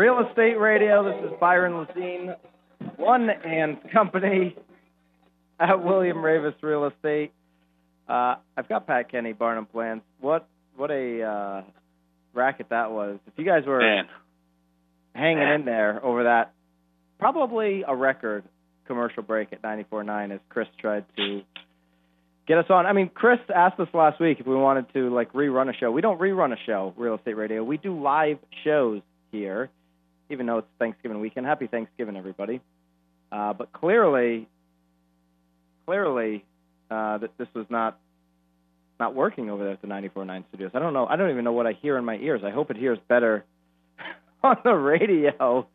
Real Estate Radio. This is Byron Lazine, one and company at William Raveis Real Estate. Uh, I've got Pat Kenny, Barnum Plans. What what a uh, racket that was. If you guys were Man, hanging in there over that, probably a record commercial break at 94.9 as Chris tried to get us on. I mean, Chris asked us last week if we wanted to like rerun a show. We don't rerun a show, Real Estate Radio. We do live shows here, even though it's Thanksgiving weekend. Happy Thanksgiving, everybody. Uh, but clearly, clearly, uh, that this was not not working over there at the 94.9 studios. I don't know. I don't even know what I hear in my ears. I hope it hears better on the radio.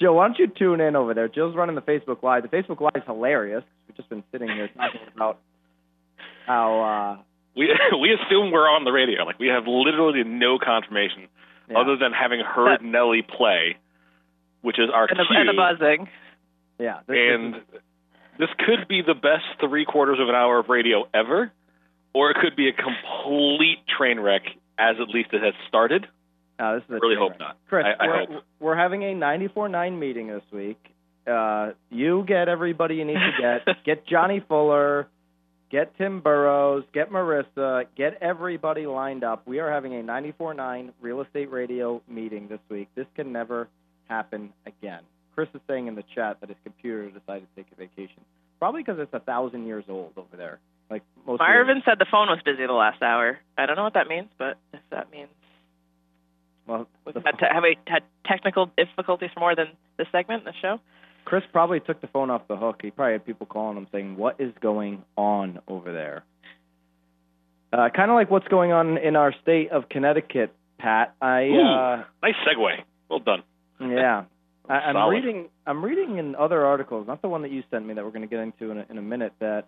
Joe, why don't you tune in over there? Jill's running the Facebook Live. The Facebook Live is hilarious. We've just been sitting here talking about how uh, we we assume we're on the radio. Like we have literally no confirmation yeah. other than having heard Nelly play, which is our And the, cue. and the buzzing. yeah. This, and this could be the best three quarters of an hour of radio ever, or it could be a complete train wreck, as at least it has started. uh, this is a I really hope wreck. not. Chris, I- I we're, hope. we're having a 94.9 meeting this week. Uh, you get everybody you need to get. get Johnny Fuller. Get Tim Burrows. Get Marissa. Get everybody lined up. We are having a 94.9 real estate radio meeting this week. This can never happen again. Chris is saying in the chat that his computer decided to take a vacation. Probably because it's a thousand years old over there. Like most. Marvin said the phone was busy the last hour. I don't know what that means, but if that means Well, we've had, te- have we had technical difficulties for more than this segment in the show? Chris probably took the phone off the hook. He probably had people calling him saying, "What is going on over there?" Uh, kind of like what's going on in our state of Connecticut, Pat. I Ooh. uh, Nice segue. Well done. yeah, I, I'm Solid. reading. I'm reading in other articles, not the one that you sent me that we're going to get into in a, in a minute. That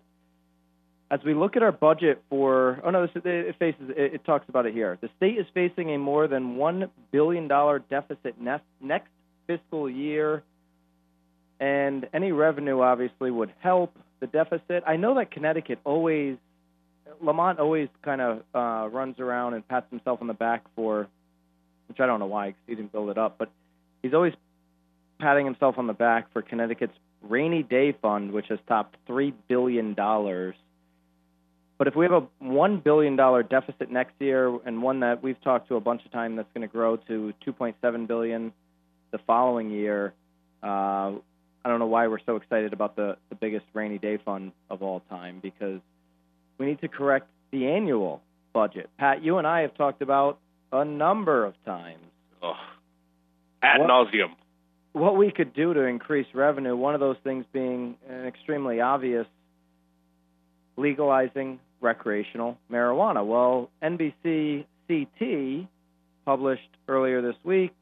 as we look at our budget for, oh no, this, it faces. It, it talks about it here. The state is facing a more than one billion dollar deficit next next fiscal year, and any revenue obviously would help the deficit. I know that Connecticut always, Lamont always kind of uh, runs around and pats himself on the back for, which I don't know why, he didn't build it up, but he's always patting himself on the back for Connecticut's rainy day fund, which has topped three billion dollars. But if we have a one billion dollar deficit next year, and one that we've talked to a bunch of time that's going to grow to 2.7 billion the following year. Uh, I don't know why we're so excited about the the biggest rainy day fund of all time because we need to correct the annual budget. Pat, you and I have talked about a number of times Ugh. Ad What? nauseum. what we could do to increase revenue. One of those things being an extremely obvious legalizing recreational marijuana. Well, NBC CT published earlier this week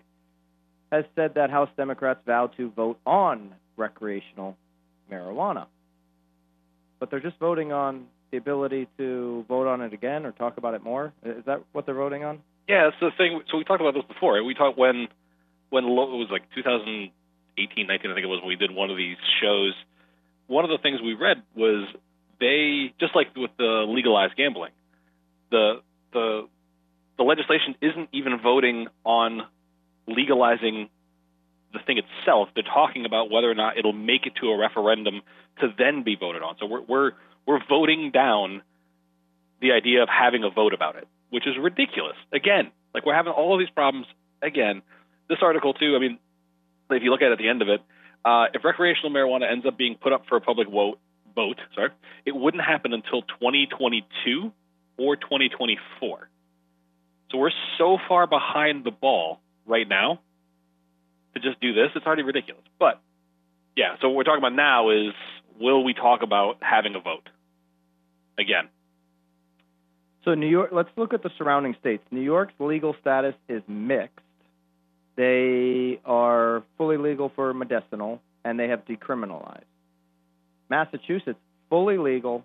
has said that House Democrats vow to vote on recreational marijuana. But they're just voting on the ability to vote on it again or talk about it more. Is that what they're voting on? Yeah, that's the thing. So we talked about this before. We talked when when it was like 2018, 19, I think it was when we did one of these shows. One of the things we read was they just like with the legalized gambling, the the the legislation isn't even voting on legalizing the thing itself. They're talking about whether or not it'll make it to a referendum to then be voted on. So we're we're we're voting down the idea of having a vote about it, which is ridiculous. Again, like we're having all of these problems again. This article too. I mean, if you look at it at the end of it, uh, if recreational marijuana ends up being put up for a public vote, vote, sorry, it wouldn't happen until 2022 or 2024. So we're so far behind the ball right now to just do this. It's already ridiculous. But yeah, so what we're talking about now is will we talk about having a vote again? So New York, let's look at the surrounding states. New York's legal status is mixed. They are fully legal for medicinal and they have decriminalized. Massachusetts fully legal,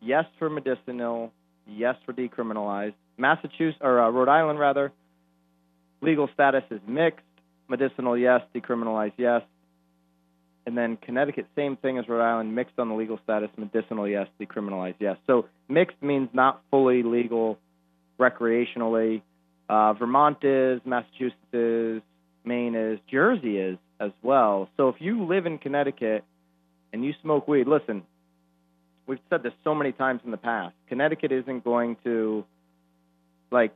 yes for medicinal, yes for decriminalized. Massachusetts or uh, Rhode Island rather, legal status is mixed, medicinal yes, decriminalized yes. And then Connecticut, same thing as Rhode Island, mixed on the legal status, medicinal yes, decriminalized yes. So mixed means not fully legal recreationally. Uh, Vermont is, Massachusetts is, Maine is, Jersey is as well. So if you live in Connecticut and you smoke weed, listen, we've said this so many times in the past. Connecticut isn't going to like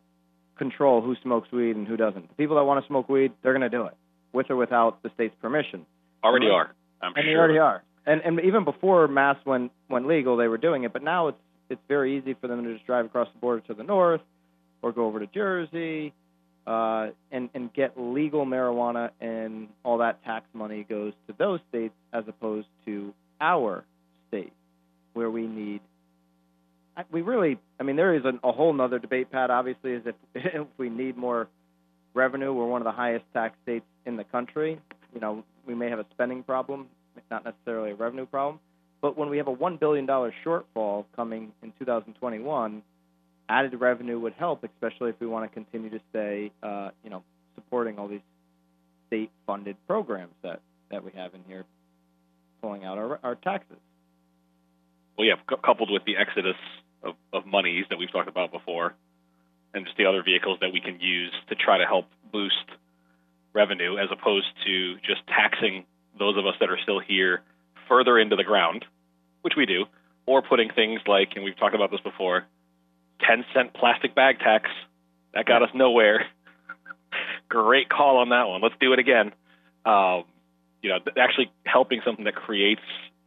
control who smokes weed and who doesn't. The people that want to smoke weed, they're going to do it with or without the state's permission. Already are. I'm and sure. they already are. And and even before mass went went legal, they were doing it. But now it's it's very easy for them to just drive across the border to the north, or go over to Jersey, uh, and and get legal marijuana, and all that tax money goes to those states as opposed to our state, where we need. We really, I mean, there is an, a whole nother debate, Pat. Obviously, is if if we need more revenue, we're one of the highest tax states in the country. You know, we may have a spending problem, not necessarily a revenue problem. But when we have a one billion dollar shortfall coming in 2021, added revenue would help, especially if we want to continue to stay, uh, you know, supporting all these state-funded programs that that we have in here, pulling out our our taxes. well, yeah, cou- coupled with the exodus of, of monies that we've talked about before, and just the other vehicles that we can use to try to help boost revenue, as opposed to just taxing those of us that are still here further into the ground, which we do, or putting things like, and we've talked about this before, 10 cent plastic bag tax. That got us nowhere. Great call on that one. Let's do it again. Um, you know, actually helping something that creates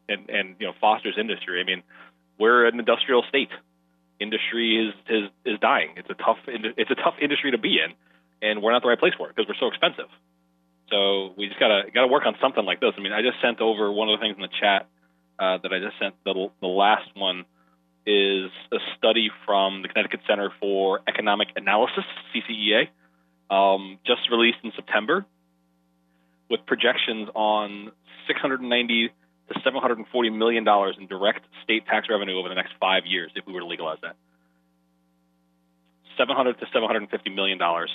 and, and you know fosters industry. I mean, we're an industrial state. Industry is is is dying. It's a tough it's a tough industry to be in, and we're not the right place for it because we're so expensive. So we just gotta gotta work on something like this. I mean, I just sent over one of the things in the chat uh, that I just sent. The the last one is a study from the Connecticut Center for Economic Analysis (CCEA), um, just released in September, with projections on 690 to 740 million dollars in direct state tax revenue over the next five years if we were to legalize that. 700 to 750 million dollars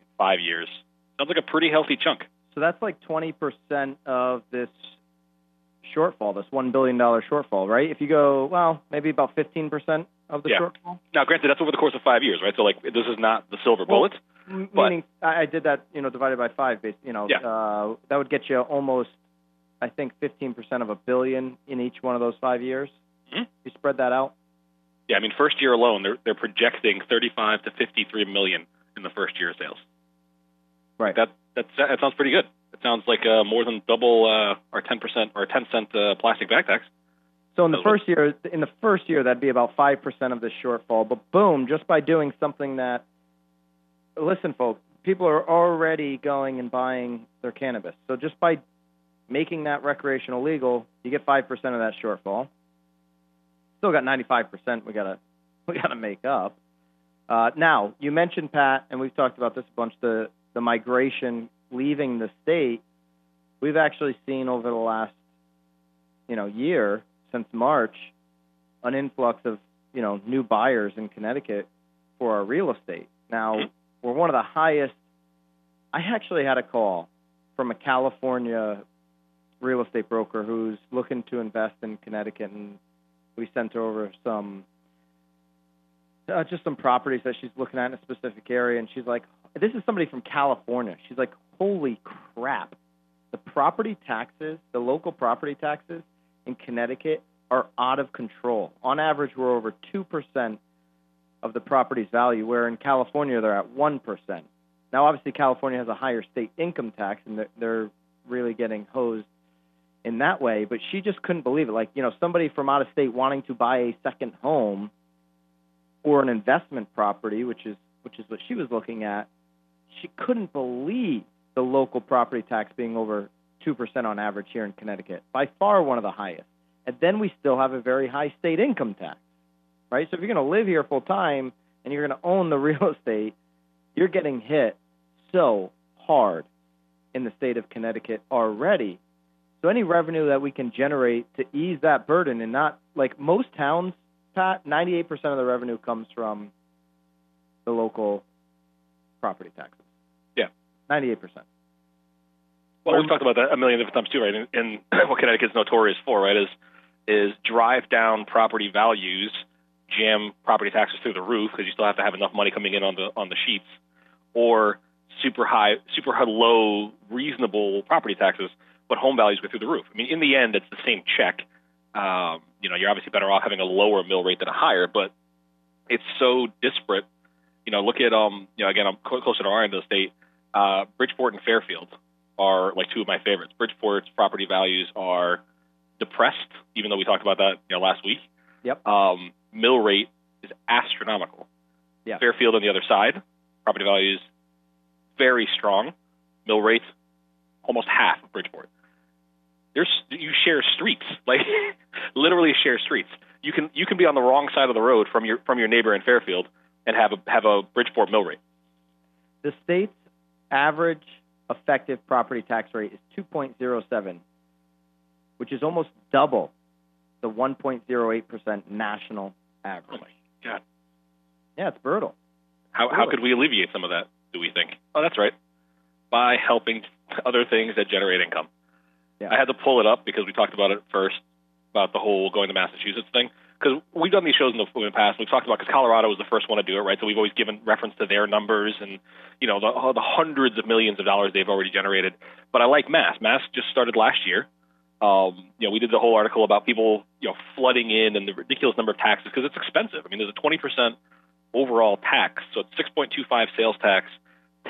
in five years sounds like a pretty healthy chunk. So that's like 20% of this shortfall, this $1 billion shortfall, right? If you go, well, maybe about 15% of the Yeah. shortfall. Now, granted, that's over the course of five years, right? So, like, this is not the silver bullet. Meaning, I did that, you know, divided by five, bas- you know, Yeah. uh, that would get you almost, I think, 15% of a billion in each one of those five years. Mhm. You spread that out. Yeah, I mean, first year alone, they're they're projecting 35 to 53 million in the first year of sales. Right. That that that sounds pretty good. It sounds like uh, more than double uh, our 10 percent or 10 cent uh, plastic bag tax. So in the first year, in the first year, that'd be about five percent of the shortfall. But boom, just by doing something that, listen, folks, people are already going and buying their cannabis. So just by making that recreational legal, you get five percent of that shortfall. Still got ninety-five percent. We gotta we gotta make up. Uh, now you mentioned Pat, and we've talked about this a bunch. The the migration leaving the state. We've actually seen over the last you know year since March an influx of you know new buyers in Connecticut for our real estate. Now we're one of the highest. I actually had a call from a California real estate broker who's looking to invest in Connecticut, and we sent her over some uh, just some properties that she's looking at in a specific area, and she's like, "This is somebody from California." She's like, "Holy crap! The property taxes, the local property taxes in Connecticut are out of control. On average, we're over 2% of the property's value, where in California they're at 1%. percent." Now, obviously, California has a higher state income tax, and they're, they're really getting hosed in that way. But she just couldn't believe it. Like, you know, somebody from out of state wanting to buy a second home or an investment property, which is which is what she was looking at, she couldn't believe the local property tax being over 2% on average here in Connecticut, by far one of the highest. And then we still have a very high state income tax, right? So if you're going to live here full time and you're going to own the real estate, you're getting hit so hard in the state of Connecticut already. So any revenue that we can generate to ease that burden and not like most towns, Pat, 98% of the revenue comes from the local property taxes. Yeah. 98%. Well, we've talked about that a million different times too, right? And, and what Connecticut's notorious for, right, is is drive down property values, jam property taxes through the roof because you still have to have enough money coming in on the on the sheets, or super high, super low, reasonable property taxes, but home values go through the roof. I mean, in the end, it's the same check. Um, you know, you're obviously better off having a lower mill rate than a higher, but it's so disparate. You know, look at um, you know, again, I'm cl- closer to our end of the state. Uh, Bridgeport and Fairfield are like two of my favorites. Bridgeport's property values are depressed, even though we talked about that you know last week. Yep. Um, mill rate is astronomical. Yeah. Fairfield on the other side, property values very strong. Mill rate almost half of Bridgeport. There's you share streets, like literally share streets. You can you can be on the wrong side of the road from your from your neighbor in Fairfield and have a have a Bridgeport mill rate. The state's average effective property tax rate is 2.07, which is almost double the 1.08% national average. Oh my god! Yeah, it's brutal. How how could we alleviate some of that? Do we think? Oh, that's right, by helping other things that generate income. Yeah. I had to pull it up because we talked about it first about the whole going to Massachusetts thing. Because we've done these shows in the, in the past. We've talked about because Colorado was the first one to do it, right? So we've always given reference to their numbers and you know the, all the hundreds of millions of dollars they've already generated. But I like Mass. Mass just started last year. Um, you know, we did the whole article about people you know flooding in and the ridiculous number of taxes because it's expensive. I mean, there's a 20 percent overall tax, so it's 6.25 sales tax,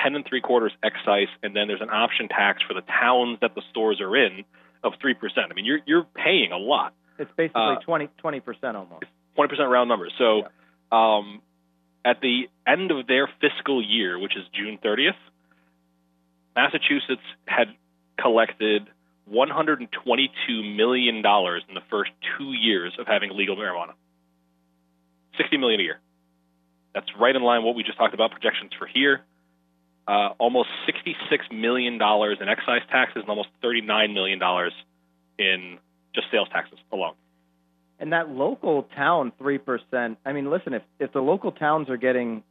10 and three quarters excise, and then there's an option tax for the towns that the stores are in of three percent. I mean, you're you're paying a lot. It's basically Uh, 20 percent almost. 20% round numbers. So um, at the end of their fiscal year, which is June 30th, Massachusetts had collected $122 million in the first two years of having legal marijuana. 60 million a year. That's right in line with what we just talked about projections for here. Uh, almost 66 million dollars in excise taxes and almost 39 million dollars in just sales taxes alone. And that local town three percent. I mean, listen, if if the local towns are getting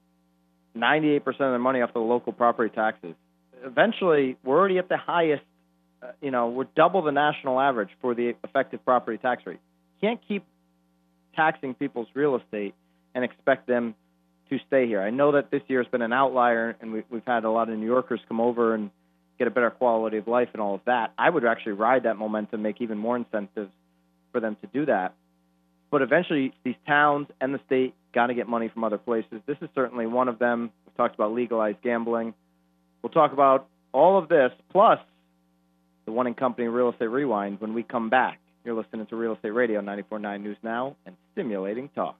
ninety eight percent of their money off the local property taxes, eventually we're already at the highest. Uh, you know, we're double the national average for the effective property tax rate. Can't keep taxing people's real estate and expect them to stay here. I know that this year has been an outlier, and we, we've had a lot of New Yorkers come over and get a better quality of life and all of that. I would actually ride that momentum, make even more incentives for them to do that. But eventually, these towns and the state got to get money from other places. This is certainly one of them. We've talked about legalized gambling. We'll talk about all of this, plus the one in company Real Estate Rewind when we come back. You're listening to Real Estate Radio 94.9 News Now and Stimulating Talk.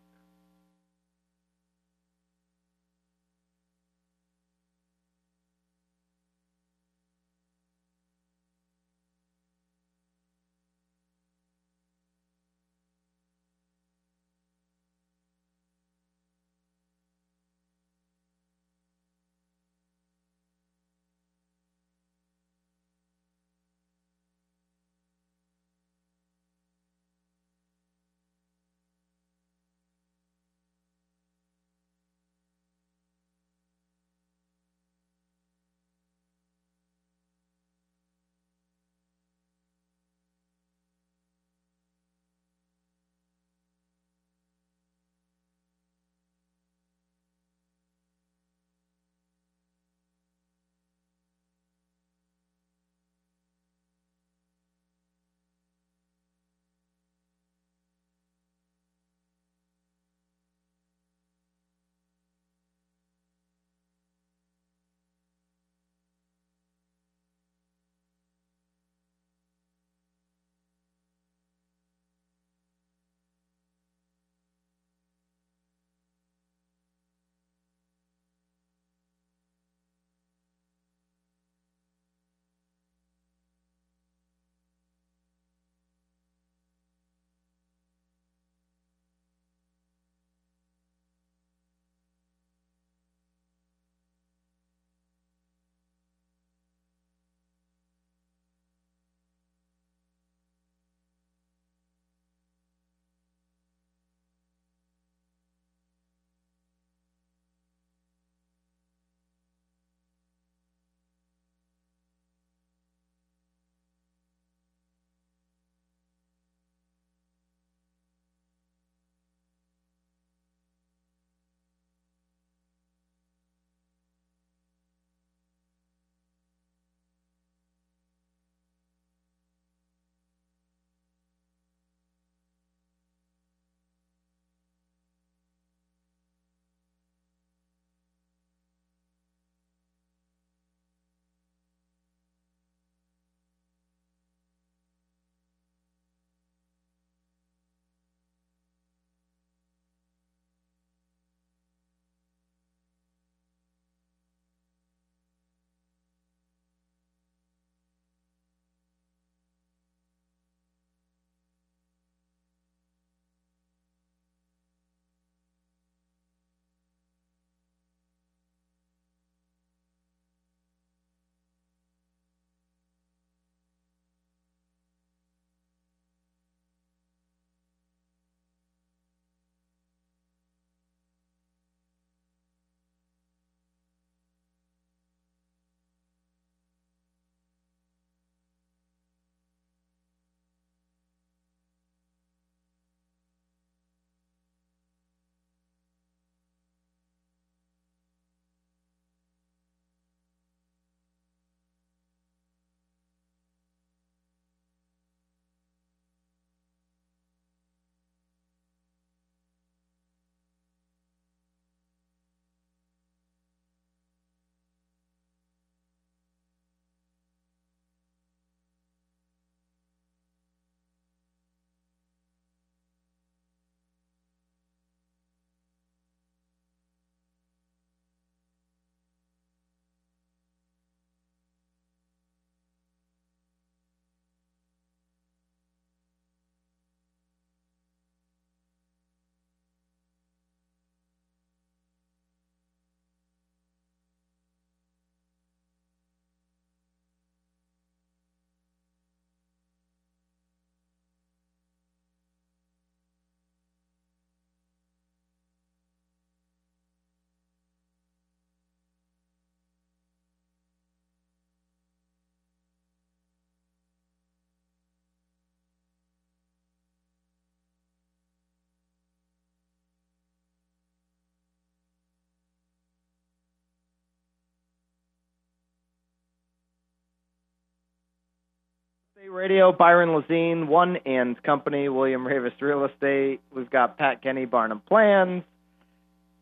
Radio, Byron Lazine, One and Company, William Raveis Real Estate. We've got Pat Kenny, Barnum Plans.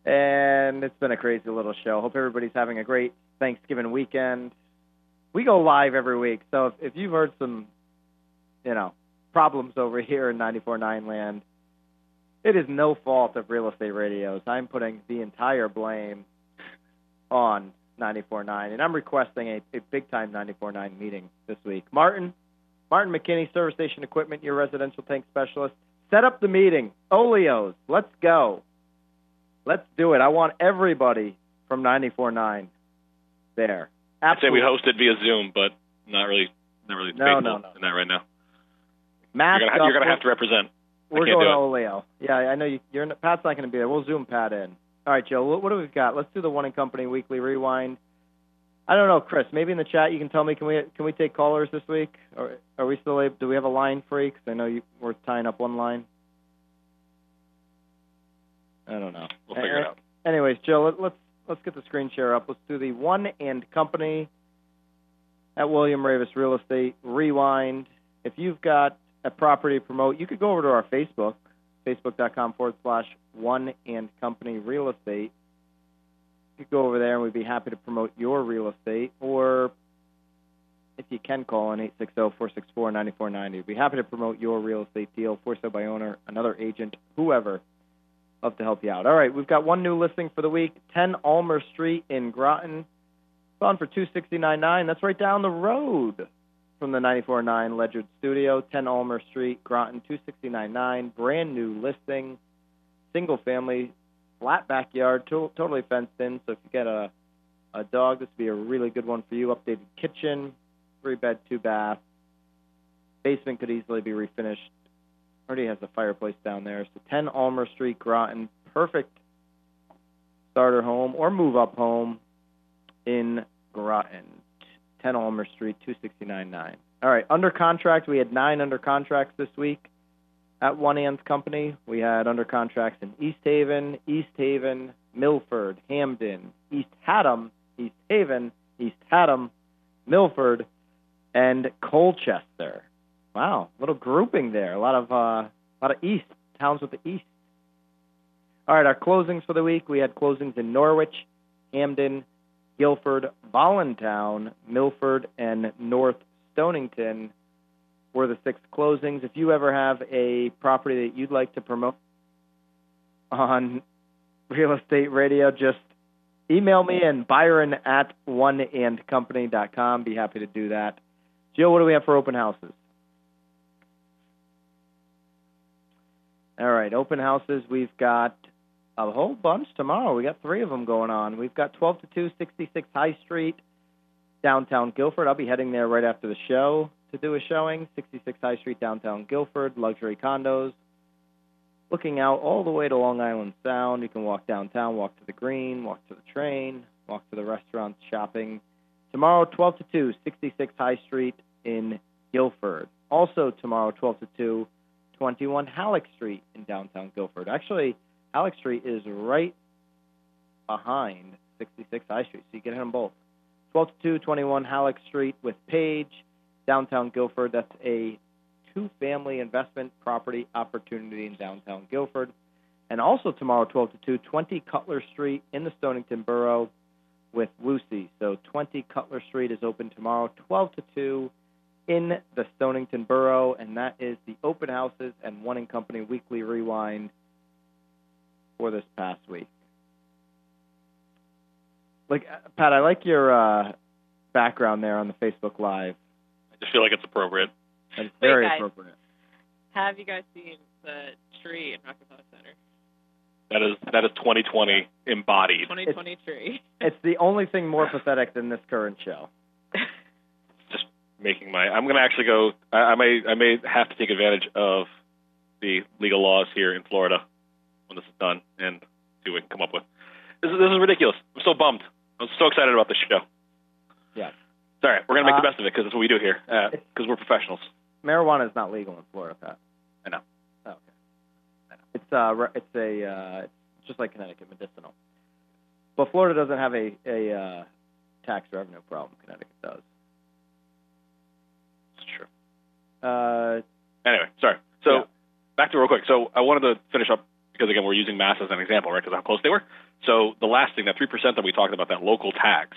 And it's been a crazy little show. Hope everybody's having a great Thanksgiving weekend. We go live every week, so if, if you've heard some, you know, problems over here in 94.9 land, it is no fault of Real Estate Radios. I'm putting the entire blame on 94.9, and I'm requesting a, a big-time 94.9 meeting this week. Martin, Martin McKinney, Service Station Equipment, your residential tank specialist. Set up the meeting. Oleos, let's go. Let's do it. I want everybody from 94.9 there. I'd say we host it via Zoom, but not really, not really No, no, no. in that right now. Mask You're gonna, you're gonna have to represent. We're going to. Oleo. Yeah, I know you, you're. Pat's not going to be there. We'll zoom Pat in. All right, Joe. What, what do we got? Let's do the One and Company Weekly Rewind. I don't know, Chris. Maybe in the chat you can tell me. Can we can we take callers this week? Or are we still able? Do we have a line free? 'Cause I know you, we're tying up one line. I don't know. We'll figure it Uh, out. Anyways, Joe, let, let's let's get the screen share up. Let's do the One and Company at William Raveis Real Estate Rewind. If you've got a property to promote, you could go over to our Facebook, facebook.com forward slash One and Company Real Estate. Could go over there and we'd be happy to promote your real estate. Or if you can call on 860-464-9490. We'd be happy to promote your real estate deal for sale by owner, another agent, whoever love to help you out. All right, we've got one new listing for the week, 10 Almer Street in Groton. It's on for 269.9. That's right down the road from the 94.9 Ledger Studio, 10 Almer Street, Groton, 269.9. Brand new listing, single family, flat backyard, to- totally fenced in. So if you get a a dog, this would be a really good one for you. Updated kitchen, three bed, two bath. Basement could easily be refinished already has a fireplace down there. So 10 Almer Street, Groton, perfect starter home or move up home in Groton. 10 Almer Street, 269.9. All right, under contract, we had nine under contracts this week at One and Company. We had under contracts in East Haven, East Haven, Milford, Hamden, East Haddam, East Haven, East Haddam, Milford, and Colchester. Wow, little grouping there. A lot of uh, a lot of east towns with the east. All right, our closings for the week. We had closings in Norwich, Hamden, Guilford, Voluntown, Milford, and North Stonington were the six closings. If you ever have a property that you'd like to promote on real estate radio, just email me and Byron at oneandcompany.com. Be happy to do that. Jill, what do we have for open houses? All right, open houses. We've got a whole bunch tomorrow. We got three of them going on. We've got 12 to 2, 66 High Street, downtown Guilford. I'll be heading there right after the show to do a showing. 66 High Street, downtown Guilford, luxury condos. Looking out all the way to Long Island Sound. You can walk downtown, walk to the green, walk to the train, walk to the restaurants, shopping. Tomorrow, 12 to 2, 66 High Street in Guilford. Also tomorrow, 12 to 2, 21 Halleck Street in downtown Guilford. Actually, Halleck Street is right behind 66 High Street, so you can hit them both. 12 to 2, 21 Halleck Street with Page, downtown Guilford. That's a two-family investment property opportunity in downtown Guilford. And also tomorrow, 12 to 2, 20 Cutler Street in the Stonington Borough with Lucy. So 20 Cutler Street is open tomorrow, 12 to 2 in the Stonington Borough, and that is the open houses and One and Company Weekly Rewind for this past week. Like uh, Pat, I like your uh, background there on the Facebook Live. I just feel like it's appropriate. That's Wait, very guys. appropriate. Have you guys seen the tree in Rockefeller Center? That is that is 2020 embodied. 2020 tree. It's the only thing more pathetic than this current show. Just making my. I'm going to actually go. I, I may I may have to take advantage of the legal laws here in Florida when this is done and see what we can come up with. This is this is ridiculous. I'm so bummed. I'm so excited about this show. Yeah. Sorry, we're gonna make uh, the best of it because that's what we do here. Because uh, we're professionals. Marijuana is not legal in Florida, Pat. I know. Oh, okay. I know. It's uh, it's a uh, it's just like Connecticut, medicinal. But Florida doesn't have a a uh, tax revenue problem. Connecticut does. It's true. Uh. Anyway, sorry. So yeah. back to real quick. So I wanted to finish up because again we're using mass as an example, right? Because how close they were. So the last thing, that three percent that we talked about, that local tax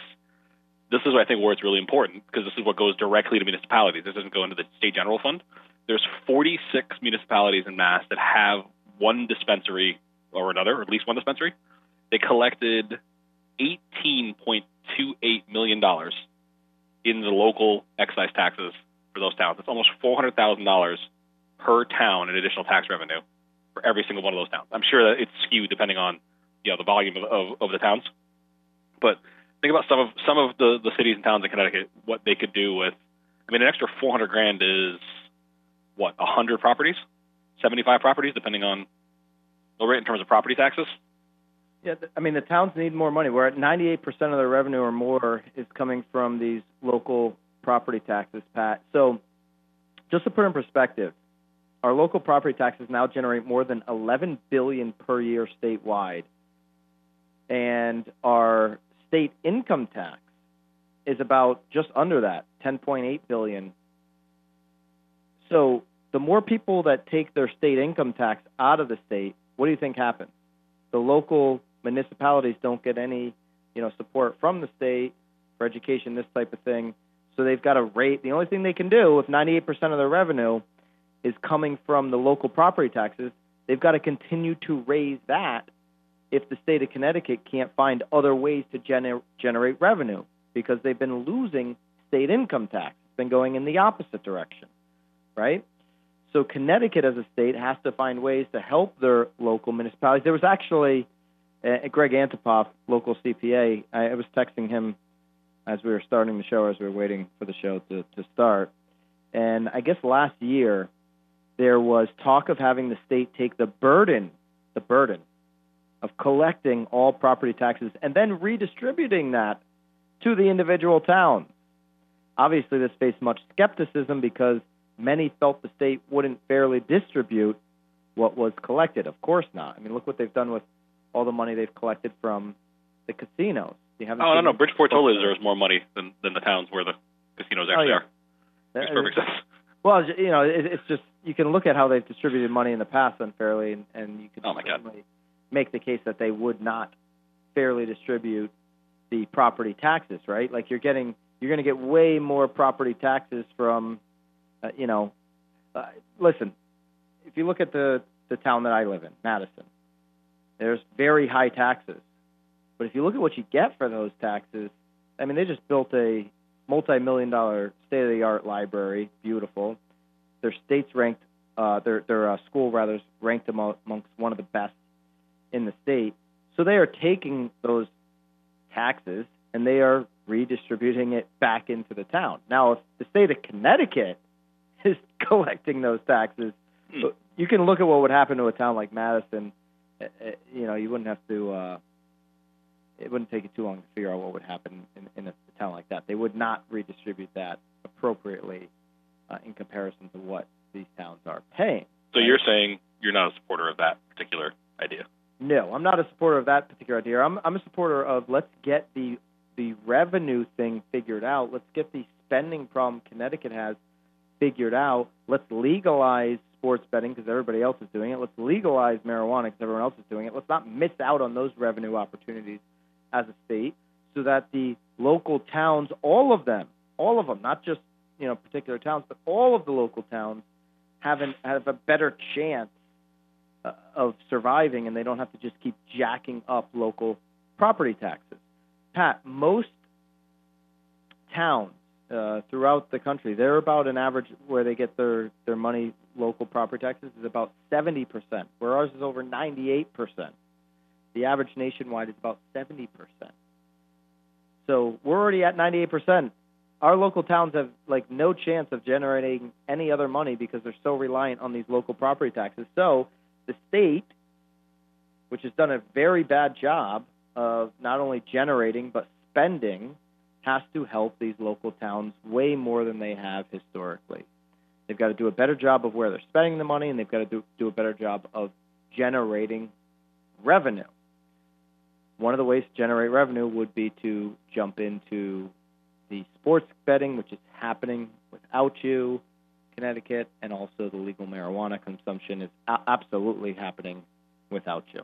this is I think where it's really important because this is what goes directly to municipalities. This doesn't go into the state general fund. There's 46 municipalities in Mass that have one dispensary or another, or at least one dispensary. They collected 18.28 million dollars in the local excise taxes for those towns. It's almost four hundred thousand dollars per town in additional tax revenue for every single one of those towns. I'm sure that it's skewed depending on you know the volume of, of, of the towns, but think about some of some of the, the cities and towns in Connecticut what they could do with. I mean, an extra 400 grand is what 100 properties, 75 properties, depending on the rate in terms of property taxes. Yeah, I mean the towns need more money. We're at 98% of their revenue or more is coming from these local property taxes, Pat. So, just to put in perspective, our local property taxes now generate more than 11 billion per year statewide, and our state income tax is about just under that, 10.8 billion. So, the more people that take their state income tax out of the state, what do you think happens? The local municipalities don't get any, you know, support from the state for education, this type of thing. So they've got to rate. The only thing they can do, if 98% of their revenue is coming from the local property taxes, they've got to continue to raise that. If the state of Connecticut can't find other ways to gener- generate revenue, because they've been losing state income tax, it's been going in the opposite direction, right? So Connecticut, as a state, has to find ways to help their local municipalities. There was actually uh, Greg Antipoff, local CPA. I, I was texting him as we were starting the show, as we were waiting for the show to, to start. And I guess last year there was talk of having the state take the burden, the burden of collecting all property taxes and then redistributing that to the individual towns. Obviously, this faced much skepticism because many felt the state wouldn't fairly distribute what was collected. Of course not. I mean, look what they've done with all the money they've collected from the casinos. You haven't Oh no, no. Bridgeport totally deserves more money than than the towns where the casinos actually yeah. are. Makes Uh, perfect sense. Well, you know, it, it's just you can look at how they've distributed money in the past unfairly, and, and you can Oh, my God. Make the case that they would not fairly distribute the property taxes, right? Like you're getting, you're going to get way more property taxes from, uh, you know, uh, listen, if you look at the the town that I live in, Madison, there's very high taxes, but if you look at what you get for those taxes, I mean, they just built a multi-million dollar state-of-the-art library, beautiful. Their state's ranked, uh, their their uh, school rather is ranked amo- amongst one of the best in the state. So they are taking those taxes and they are redistributing it back into the town. Now, if the state of Connecticut is collecting those taxes, Hmm. you can look at what would happen to a town like Madison. Uh, uh, You know, you wouldn't have to. Uh, it wouldn't take you too long to figure out what would happen in, in a town like that. They would not redistribute that appropriately uh, in comparison to what these towns are paying. So you're saying you're not a supporter of that particular idea? No, I'm not a supporter of that particular idea. I'm I'm a supporter of let's get the the revenue thing figured out. Let's get the spending problem Connecticut has figured out. Let's legalize sports betting because everybody else is doing it. Let's legalize marijuana because everyone else is doing it. Let's not miss out on those revenue opportunities as a state so that the local towns, all of them, all of them, not just you know particular towns, but all of the local towns have an, have a better chance uh, of surviving, and they don't have to just keep jacking up local property taxes. Pat, most towns uh, throughout the country, they're about an average where they get their their money local property taxes is about 70%, where ours is over 98%. The average nationwide is about 70%. So we're already at 98%. Our local towns have like no chance of generating any other money because they're so reliant on these local property taxes. So the state, which has done a very bad job of not only generating but spending, has to help these local towns way more than they have historically. They've got to do a better job of where they're spending the money, and they've got to do, do a better job of generating revenue. One of the ways to generate revenue would be to jump into the sports betting, which is happening without you, Connecticut, and also the legal marijuana consumption is a- absolutely happening without you.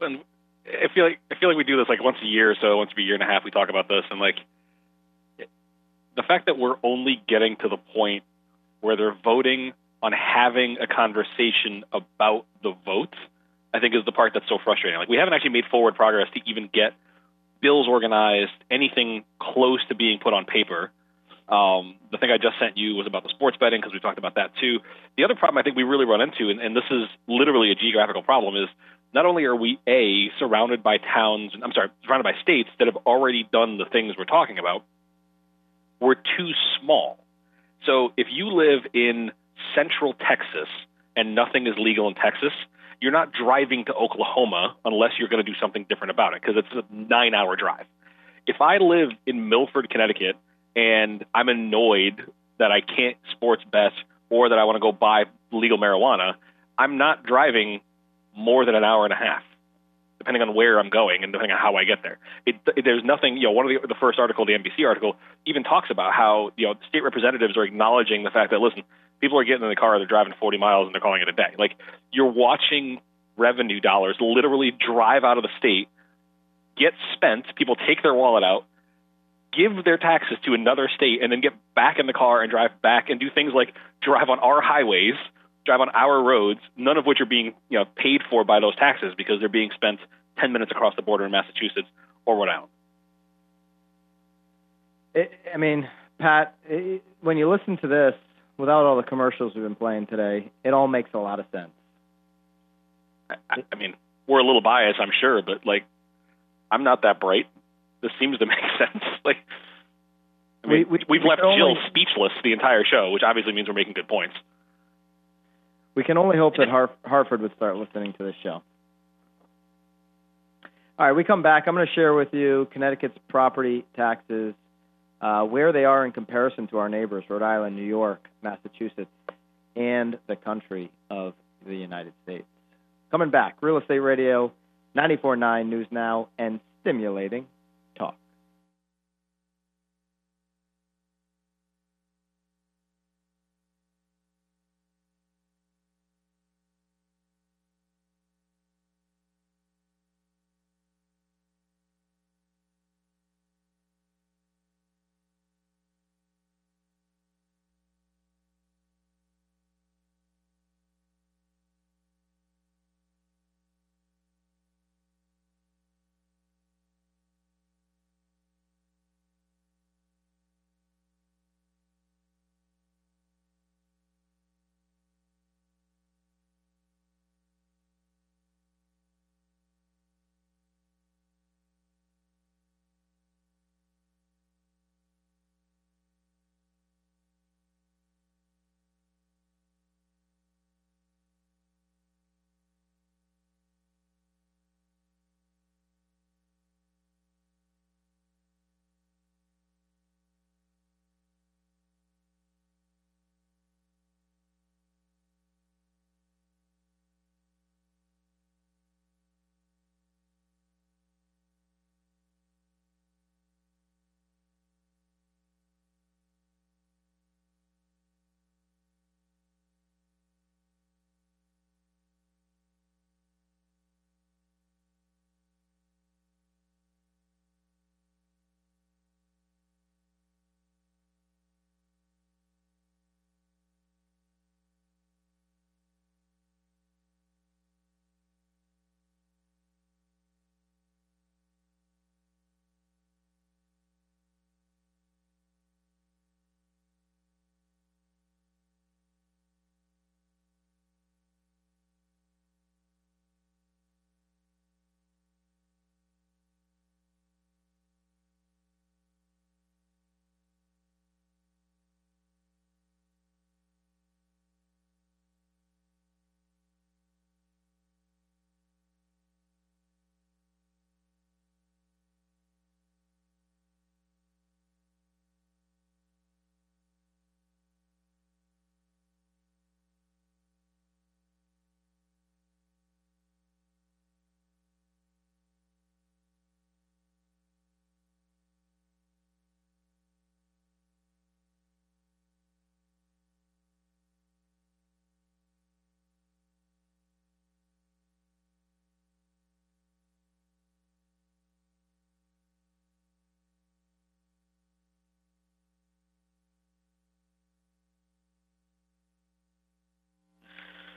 And I feel like I feel like we do this like once a year or so, once every year and a half. We talk about this, and like the fact that we're only getting to the point where they're voting on having a conversation about the vote, I think is the part that's so frustrating. Like we haven't actually made forward progress to even get bills organized, anything close to being put on paper. Um, the thing I just sent you was about the sports betting because we talked about that too. The other problem I think we really run into, and, and this is literally a geographical problem, is not only are we a surrounded by towns, I'm sorry, surrounded by states that have already done the things we're talking about, we're too small. So if you live in central Texas and nothing is legal in Texas, you're not driving to Oklahoma unless you're going to do something different about it because it's a nine hour drive. If I live in Milford, Connecticut, and I'm annoyed that I can't sports bet or that I want to go buy legal marijuana, I'm not driving more than an hour and a half, depending on where I'm going and depending on how I get there. It, it, there's nothing, you know, one of the, the first article, the NBC article, even talks about how, you know, state representatives are acknowledging the fact that, listen, people are getting in the car, they're driving 40 miles, and they're calling it a day. Like, you're watching revenue dollars literally drive out of the state, get spent, people take their wallet out, give their taxes to another state, and then get back in the car and drive back and do things like drive on our highways, drive on our roads, none of which are being you know paid for by those taxes because they're being spent 10 minutes across the border in Massachusetts or Rhode Island. It, I mean, Pat, it, when you listen to this without all the commercials we've been playing today, it all makes a lot of sense. I, I mean, we're a little biased, I'm sure, but like, I'm not that bright. This seems to make sense. Like, I mean, We- we- have we left can only- Jill speechless the entire show, which obviously means we're making good points. We can only hope that Har- Hartford would start listening to this show. All right, we come back. I'm going to share with you Connecticut's property taxes, uh, where they are in comparison to our neighbors, Rhode Island, New York, Massachusetts, and the country of the United States. Coming back, Real Estate Radio, 94.9 News Now, and stimulating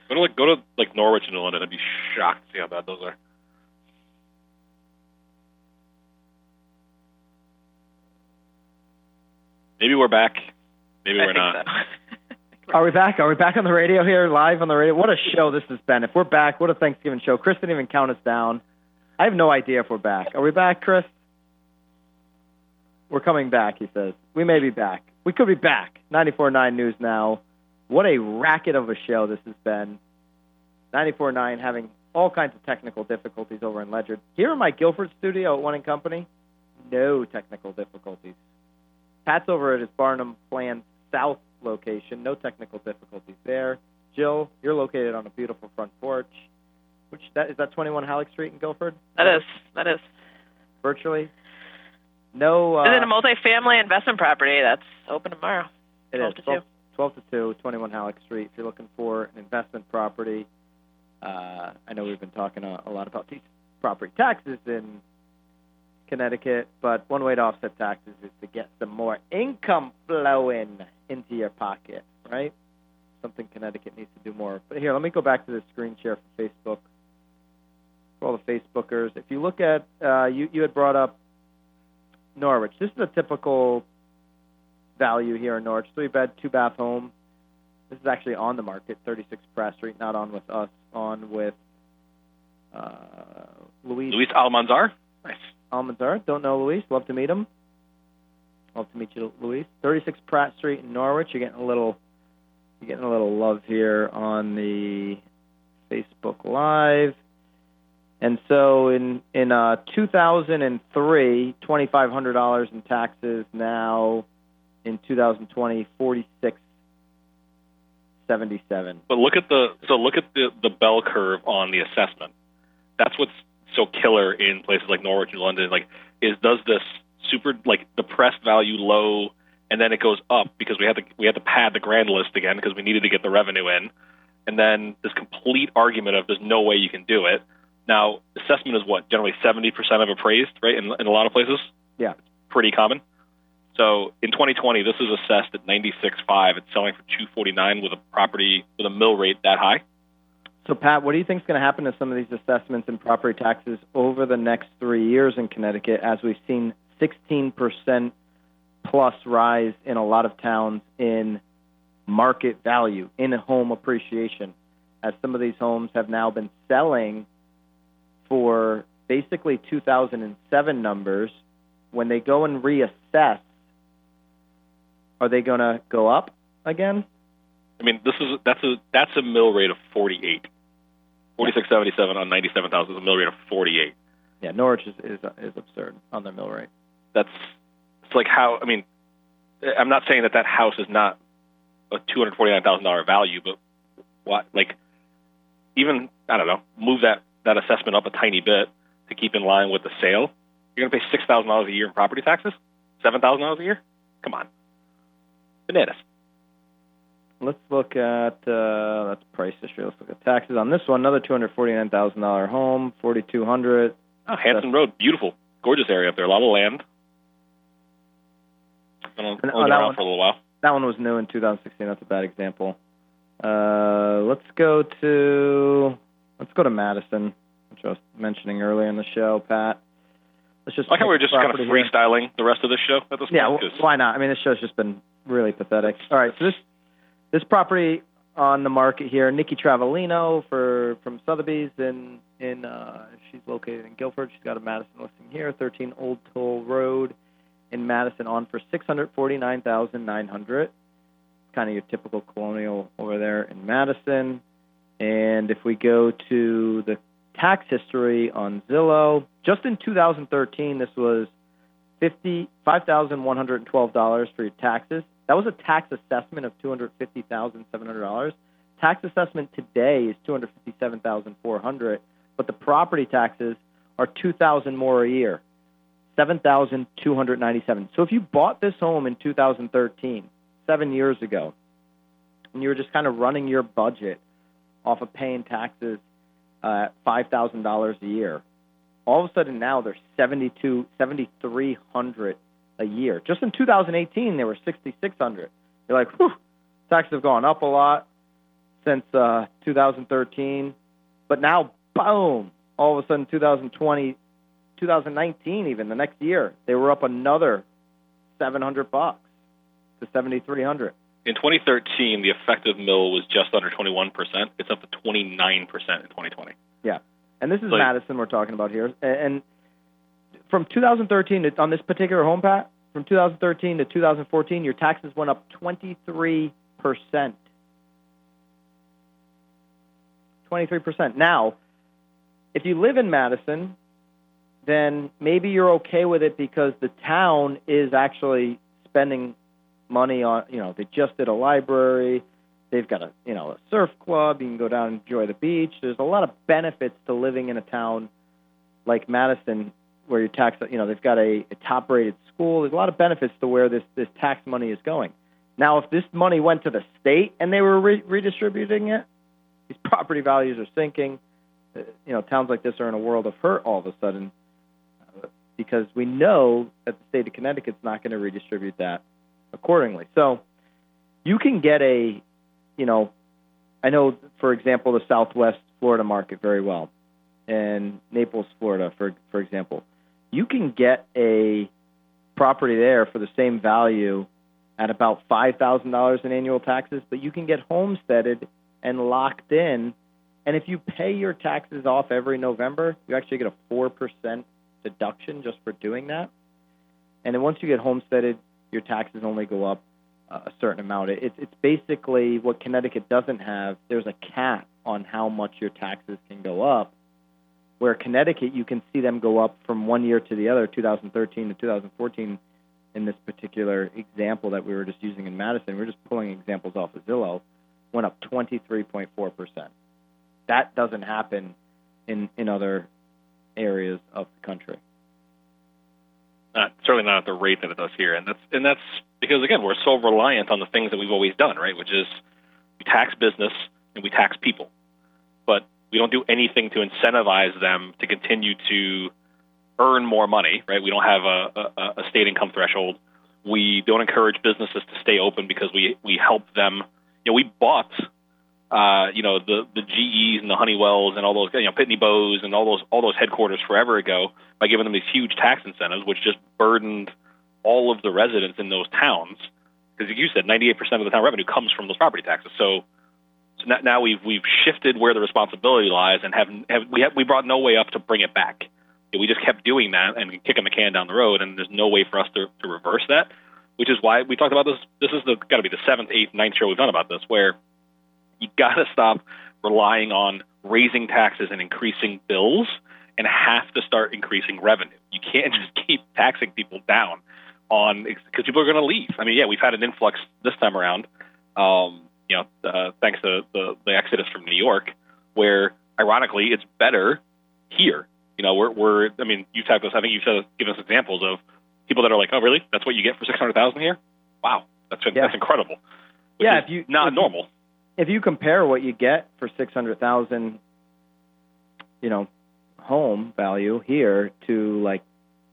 Go to like go to like Norwich and London. I'd be shocked to see how bad those are. Maybe we're back. Maybe I we're not. so. Are we back? Are we back on the radio here, live on the radio? What a show this has been. If we're back, what a Thanksgiving show. Chris didn't even count us down. I have no idea if we're back. Are we back, Chris? We're coming back, he says. We may be back. We could be back. 94.9 News Now. What a racket of a show this has been. 94.9 having all kinds of technical difficulties over in Ledger. Here in my Guilford studio at One and Company, no technical difficulties. Pat's over at his Barnum Plan South location. No technical difficulties there. Jill, you're located on a beautiful front porch. Which that is that 21 Halleck Street in Guilford? That is. That is. virtually. No. Uh, Is it a multi-family investment property that's open tomorrow? it 12 is to 12, 12 to 2, 21 Halleck Street. If you're looking for an investment property, uh, I know we've been talking a, a lot about these property taxes in Connecticut, but one way to offset taxes is to get some more income flowing into your pocket, right? Something Connecticut needs to do more. But here, let me go back to the screen share for Facebook. For all the Facebookers, if you look at, uh, you you had brought up Norwich. This is a typical value here in Norwich. Three bed, two bath home. This is actually on the market, 36 Pratt Street, not on with us, on with uh, Luis Luis Almanzar. Nice. Almanzar. Don't know Luis. Love to meet him. Love to meet you, Luis. 36 Pratt Street in Norwich. You're getting a little, you're getting a little love here on the Facebook Live. And so in in uh, 2003, twenty five hundred dollars in taxes. Now in 2020, 46 77. But look at the so look at the the bell curve on the assessment. That's what's so killer in places like Norwich and London. Like, is does this super like depressed value low, and then it goes up because we had to we had to pad the grand list again because we needed to get the revenue in, and then this complete argument of there's no way you can do it. Now, assessment is what generally seventy percent of appraised, right? In in a lot of places, Yeah. pretty common. So in 2020, this is assessed at 96.5. It's selling for 249 with a property with a mill rate that high. So, Pat, what do you think is going to happen to some of these assessments and property taxes over the next three years in Connecticut as we've seen 16% plus rise in a lot of towns in market value, in home appreciation, as some of these homes have now been selling for basically 2007 numbers. When they go and reassess, are they going to go up again? I mean, this is that's a that's a mill rate of 48. 46.77 on 97,000 is a mill rate of 48. Yeah, Norwich is, is, is absurd on their mill rate. That's it's like how I mean, I'm not saying that that house is not a $249,000 value, but what like even I don't know, move that that assessment up a tiny bit to keep in line with the sale. You're going to pay six thousand dollars a year in property taxes, seven thousand dollars a year. Come on, bananas. Let's look at uh, that's price history. Let's look at taxes on this one. Another two hundred forty nine thousand dollar home, forty two hundred. Oh, Hanson Road, beautiful, gorgeous area up there. A lot of land. Been, on, And- oh, that around one- for a little while. That one was new in two thousand sixteen. That's a bad example. Uh, let's go to let's go to Madison, which I was mentioning earlier in the show. Pat, let's just I like how we're just kind of property here. freestyling the rest of the show at this point. 'cause- why not? I mean, this show's just been really pathetic. All right, so this this property on the market here, Nikki Travellino for from Sotheby's in in uh, she's located in Guilford. She's got a Madison listing here, 13 Old Toll Road in Madison, on for 649,900. Kind of your typical colonial over there in Madison. And if we go to the tax history on Zillow, just in 2013, this was fifty five thousand one hundred and twelve dollars for your taxes. That was a tax assessment of two hundred fifty thousand seven hundred dollars. Tax assessment today is two hundred fifty seven thousand four hundred, but the property taxes are two thousand more a year, seven thousand two hundred ninety seven. So if you bought this home in two thousand thirteen, seven years ago, and you were just kind of running your budget off of paying taxes uh, five thousand dollars a year, all of a sudden now they're 72 7300 a year just in 2018 they were 6600 you're like whew taxes have gone up a lot since uh, 2013. But now, boom! All of a sudden, 2020, 2019, even the next year, they were up another 700 bucks to 7,300. In 2013, the effective mill was just under 21%. It's up to 29% in 2020. Yeah, and this is So- Madison we're talking about here. A- And from 2013 to, on this particular home, Pat, from 2013 to 2014, your taxes went up 23 percent. 23 percent. Now, if you live in Madison, then maybe you're okay with it because the town is actually spending money on. You know, they just did a library. They've got a you know a surf club. You can go down and enjoy the beach. There's a lot of benefits to living in a town like Madison, where your tax you know they've got a, a top rated school. There's a lot of benefits to where this this tax money is going. Now, if this money went to the state and they were re- redistributing it, these property values are sinking. Uh, You know, towns like this are in a world of hurt all of a sudden uh, because we know that the state of Connecticut's not going to redistribute that accordingly. So you can get a, you know, I know, for example, the Southwest Florida market very well, and Naples, Florida, for for example. You can get a property there for the same value at about five thousand dollars in annual taxes, but you can get homesteaded and locked in. And if you pay your taxes off every November, you actually get a four percent deduction just for doing that. And then once you get homesteaded, your taxes only go up uh, a certain amount. It, it's basically what Connecticut doesn't have. There's a cap on how much your taxes can go up. Where Connecticut, you can see them go up from one year to the other, 2013 to 2014. In this particular example that we were just using in Madison, we're just pulling examples off of Zillow, went up 23.4 percent. That doesn't happen in in other areas of the country. Not certainly not at the rate that it does here, and that's and that's because again we're so reliant on the things that we've always done, right? Which is we tax business and we tax people, but we don't do anything to incentivize them to continue to earn more money, right? We don't have a, a, a state income threshold. We don't encourage businesses to stay open because we we help them. You know, we bought, uh, you know, the the GEs and the Honeywells and all those, you know, Pitney Bowes and all those all those headquarters forever ago by giving them these huge tax incentives, which just burdened all of the residents in those towns. Because you said 98% of the town revenue comes from those property taxes. So, so now- we've we've shifted where the responsibility lies and have, have we have we brought no way up to bring it back. We just kept doing that and kicking the can down the road, and there's no way for us to, to reverse that. Which is why we talked about this. This is the got to be the seventh, eighth, ninth show we've done about this, where you got to stop relying on raising taxes and increasing bills, and have to start increasing revenue. You can't just keep taxing people down on because people are going to leave. I mean, yeah, we've had an influx this time around. Um, you know, uh, thanks to the, the exodus from New York, where ironically it's better here. You know, we're, we're I mean, you've talked us. I think you've said, given us examples of people that are like, oh, really? That's what you get for six hundred thousand here? Wow, that's Yeah. that's incredible. Yeah, if you- not if you- normal. if you compare what you get for six hundred thousand, you know, home value here to like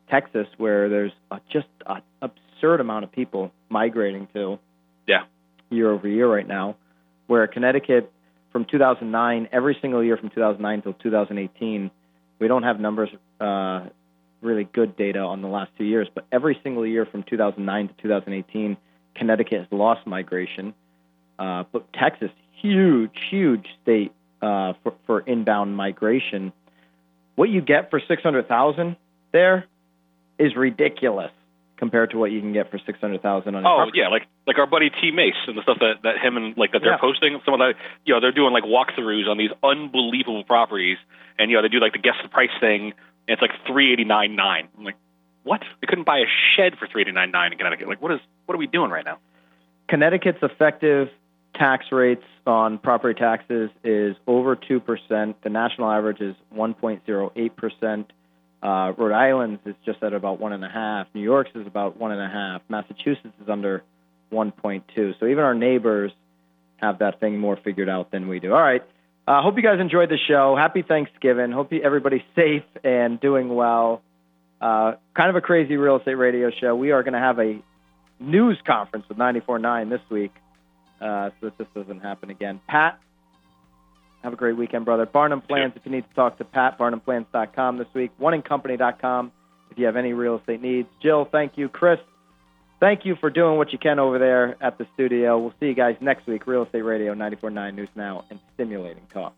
Texas, where there's a, just an absurd amount of people migrating to, Yeah. Year over year right now, where Connecticut from 2009, every single year from 2009 until 2018, we don't have numbers, uh, really good data on the last two years, but every single year from 2009 to 2018, Connecticut has lost migration. Uh, but Texas, huge, huge state uh, for, for inbound migration. What you get for six hundred thousand there is ridiculous compared to what you can get for six hundred thousand on. a Oh property. yeah, like like our buddy T Mace and the stuff that that him and like that they're Yeah. posting. Some of that you know they're doing like walkthroughs on these unbelievable properties, and you know they do like the guess the price thing, and it's like three eighty nine nine. I'm like, what? They couldn't buy a shed for three eighty nine nine in Connecticut. Like, what is what are we doing right now? Connecticut's effective tax rates on property taxes is over 2%. The national average is 1.08%. Uh, Rhode Island's is just at about 1.5. New York's is about 1.5. Massachusetts is under 1.2. So even our neighbors have that thing more figured out than we do. All right. Uh, hope you guys enjoyed the show. Happy Thanksgiving. Hope you, everybody's safe and doing well. Uh, kind of a crazy real estate radio show. We are going to have a news conference with 94.9 this week, uh, so that this doesn't happen again. Pat, Have a great weekend, brother. Barnum Plans, if you need to talk to Pat, barnumplans.com this week. Oneincompany.com if you have any real estate needs. Jill, thank you. Chris, thank you for doing what you can over there at the studio. We'll see you guys next week. Real Estate Radio 94.9 News Now and Stimulating Talk.